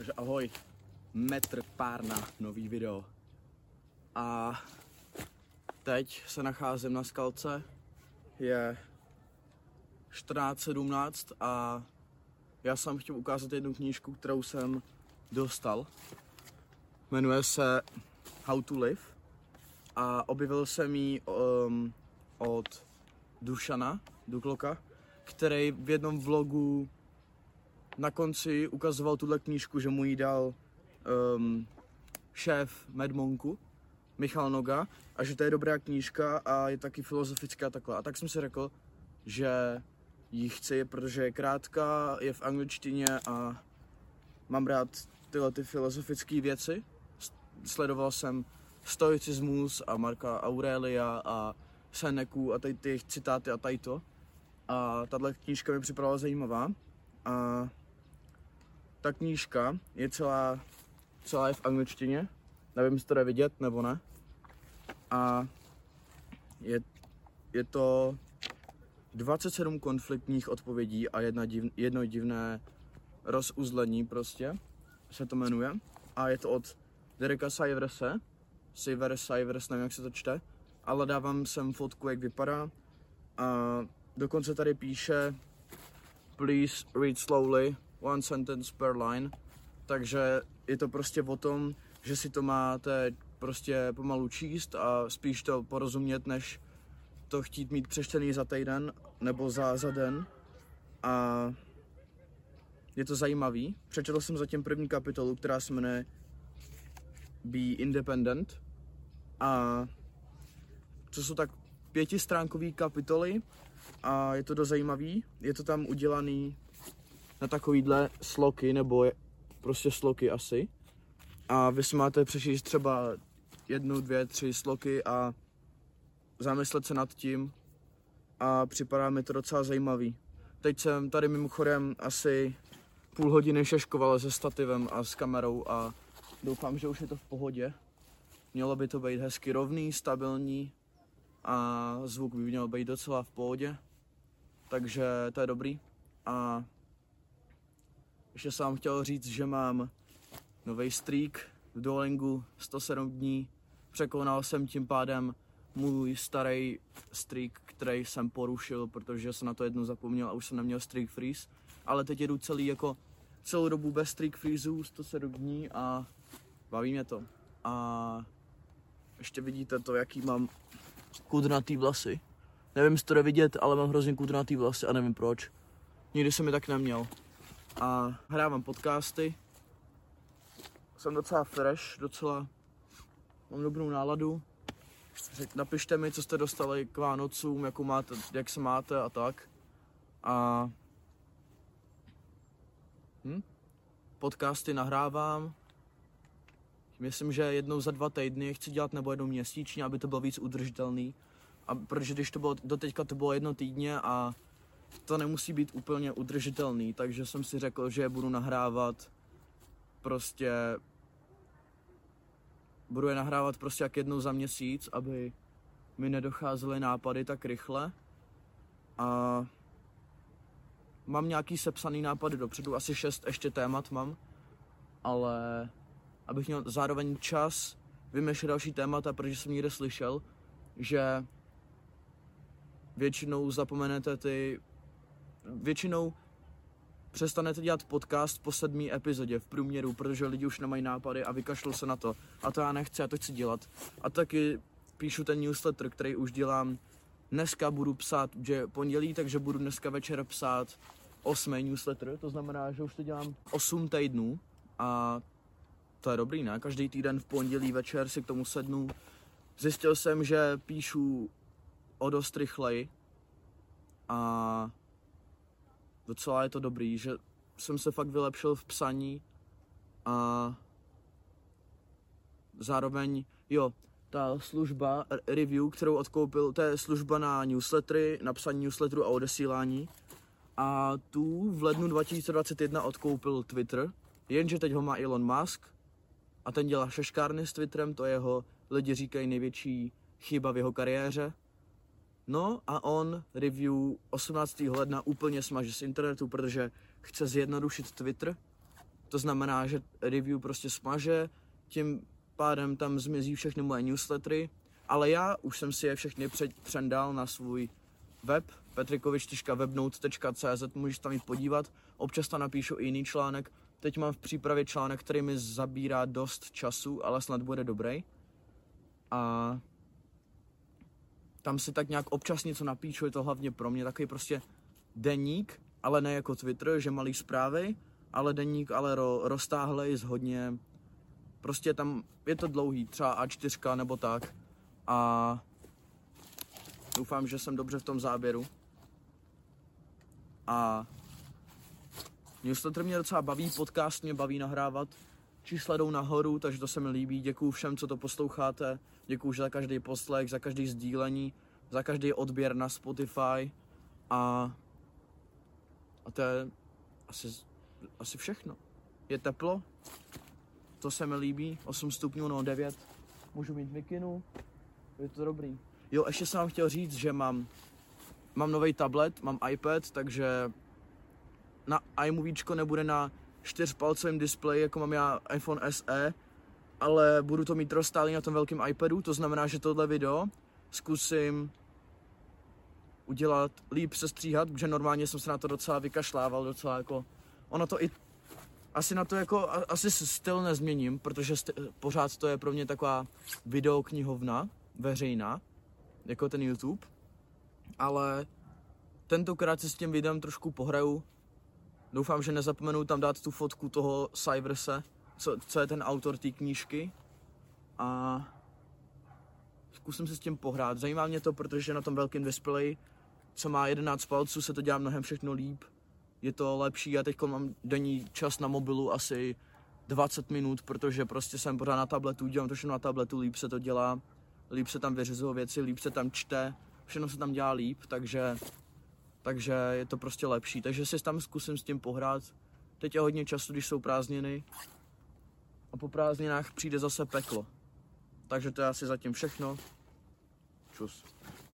Takže ahoj, metr pár na nový video. A teď se nacházím na skalce, je 14.17 a já jsem chtěl ukázat jednu knížku, kterou jsem dostal. Jmenuje se How to Live a objevil jsem ji um, od Dušana Dukloka, který v jednom vlogu na konci ukazoval tuhle knížku, že mu ji dal um, šéf Medmonku, Michal Noga, a že to je dobrá knížka a je taky filozofická takhle. A tak jsem si řekl, že ji chci, protože je krátká, je v angličtině a mám rád tyhle ty filozofické věci. Sledoval jsem stoicismus a Marka Aurelia a Seneku a tady ty citáty a tady to. A tahle knížka mi připadala zajímavá. A ta knížka je celá, celá je v angličtině. Nevím, jestli to jde vidět nebo ne. A je, je to 27 konfliktních odpovědí a jedna div, jedno divné rozuzlení prostě se to jmenuje. A je to od Dereka Siverse. Siver, Sivers, nevím, jak se to čte. Ale dávám sem fotku, jak vypadá. A dokonce tady píše Please read slowly, one sentence per line. Takže je to prostě o tom, že si to máte prostě pomalu číst a spíš to porozumět, než to chtít mít přečtený za týden nebo za, za den. A je to zajímavý. Přečetl jsem zatím první kapitolu, která se jmenuje Be Independent. A co jsou tak pětistránkové kapitoly a je to dost zajímavý. Je to tam udělaný na takovýhle sloky, nebo je, prostě sloky asi. A vy si máte přečíst třeba jednu, dvě, tři sloky a zamyslet se nad tím a připadá mi to docela zajímavý. Teď jsem tady mimochodem asi půl hodiny šeškoval se stativem a s kamerou a doufám, že už je to v pohodě. Mělo by to být hezky rovný, stabilní a zvuk by měl být docela v pohodě. Takže to je dobrý. A ještě jsem vám chtěl říct, že mám nový streak v Duolingu 107 dní. Překonal jsem tím pádem můj starý streak, který jsem porušil, protože jsem na to jednou zapomněl a už jsem neměl streak freeze. Ale teď jedu celý jako celou dobu bez streak freezů, 107 dní a baví mě to. A ještě vidíte to, jaký mám kudrnatý vlasy. Nevím, jestli to vidět, ale mám hrozně kudrnatý vlasy a nevím proč. Nikdy jsem mi tak neměl. A hrávám podcasty. Jsem docela fresh, docela mám dobrou náladu. Řek, napište mi, co jste dostali k Vánocům, jakou máte, jak se máte a tak. A hm? podcasty nahrávám. Myslím, že jednou za dva týdny chci dělat nebo jednou měsíčně, aby to bylo víc udržitelný. A protože když to bylo, doteďka to bylo jedno týdně a to nemusí být úplně udržitelný, takže jsem si řekl, že budu nahrávat prostě budu je nahrávat prostě jak jednou za měsíc, aby mi nedocházely nápady tak rychle. A mám nějaký sepsaný nápady dopředu, asi šest ještě témat mám, ale abych měl zároveň čas vymýšlet další témata, protože jsem někde slyšel, že většinou zapomenete ty, většinou přestanete dělat podcast po sedmý epizodě v průměru, protože lidi už nemají nápady a vykašlou se na to. A to já nechci, já to chci dělat. A taky píšu ten newsletter, který už dělám. Dneska budu psát, že pondělí, takže budu dneska večer psát osmý newsletter, to znamená, že už to dělám 8 týdnů a to je dobrý, ne? Každý týden v pondělí večer si k tomu sednu. Zjistil jsem, že píšu o dost rychleji a docela je to dobrý, že jsem se fakt vylepšil v psaní a zároveň, jo, ta služba review, kterou odkoupil, to je služba na newslettery, na psaní newsletteru a odesílání. A tu v lednu 2021 odkoupil Twitter, jenže teď ho má Elon Musk a ten dělá šeškárny s Twitterem, to je jeho, lidi říkají, největší chyba v jeho kariéře. No a on review 18. ledna úplně smaže z internetu, protože chce zjednodušit Twitter To znamená, že review prostě smaže, tím pádem tam zmizí všechny moje newslettery, ale já už jsem si je všechny přendal na svůj web petrikovič.webnote.cz, můžeš tam jít podívat, občas tam napíšu i jiný článek, teď mám v přípravě článek, který mi zabírá dost času, ale snad bude dobrý. A tam si tak nějak občas něco napíšu, je to hlavně pro mě takový prostě deník, ale ne jako Twitter, že malý zprávy, ale deník, ale ro, roztáhlej hodně, prostě tam je to dlouhý, třeba A4 nebo tak a doufám, že jsem dobře v tom záběru. A newsletter mě docela baví, podcast mě baví nahrávat, čísla jdou nahoru, takže to se mi líbí. Děkuju všem, co to posloucháte. Děkuju za každý poslech, za každý sdílení, za každý odběr na Spotify. A, a to je asi, asi všechno. Je teplo, to se mi líbí, 8 stupňů, no 9. Můžu mít mikinu, je to dobrý. Jo, ještě jsem vám chtěl říct, že mám, mám nový tablet, mám iPad, takže na iMovie nebude na čtyřpalcovém displeji, jako mám já iPhone SE, ale budu to mít rozstálý na tom velkém iPadu, to znamená, že tohle video zkusím udělat líp sestříhat, protože normálně jsem se na to docela vykašlával, docela jako, ono to i, asi na to jako, asi styl nezměním, protože styl, pořád to je pro mě taková videoknihovna, veřejná, jako ten YouTube, ale tentokrát si s tím videem trošku pohraju, Doufám, že nezapomenu tam dát tu fotku toho Cyverse, co, co je ten autor té knížky. A zkusím se s tím pohrát. Zajímá mě to, protože na tom velkém displeji, co má 11 palců, se to dělá mnohem všechno líp. Je to lepší, já teď mám denní čas na mobilu asi 20 minut, protože prostě jsem pořád na tabletu, dělám to všechno na tabletu, líp se to dělá, líp se tam vyřizují věci, líp se tam čte, všechno se tam dělá líp, takže takže je to prostě lepší. Takže si tam zkusím s tím pohrát. Teď je hodně času, když jsou prázdniny a po prázdninách přijde zase peklo. Takže to je asi zatím všechno. Čus.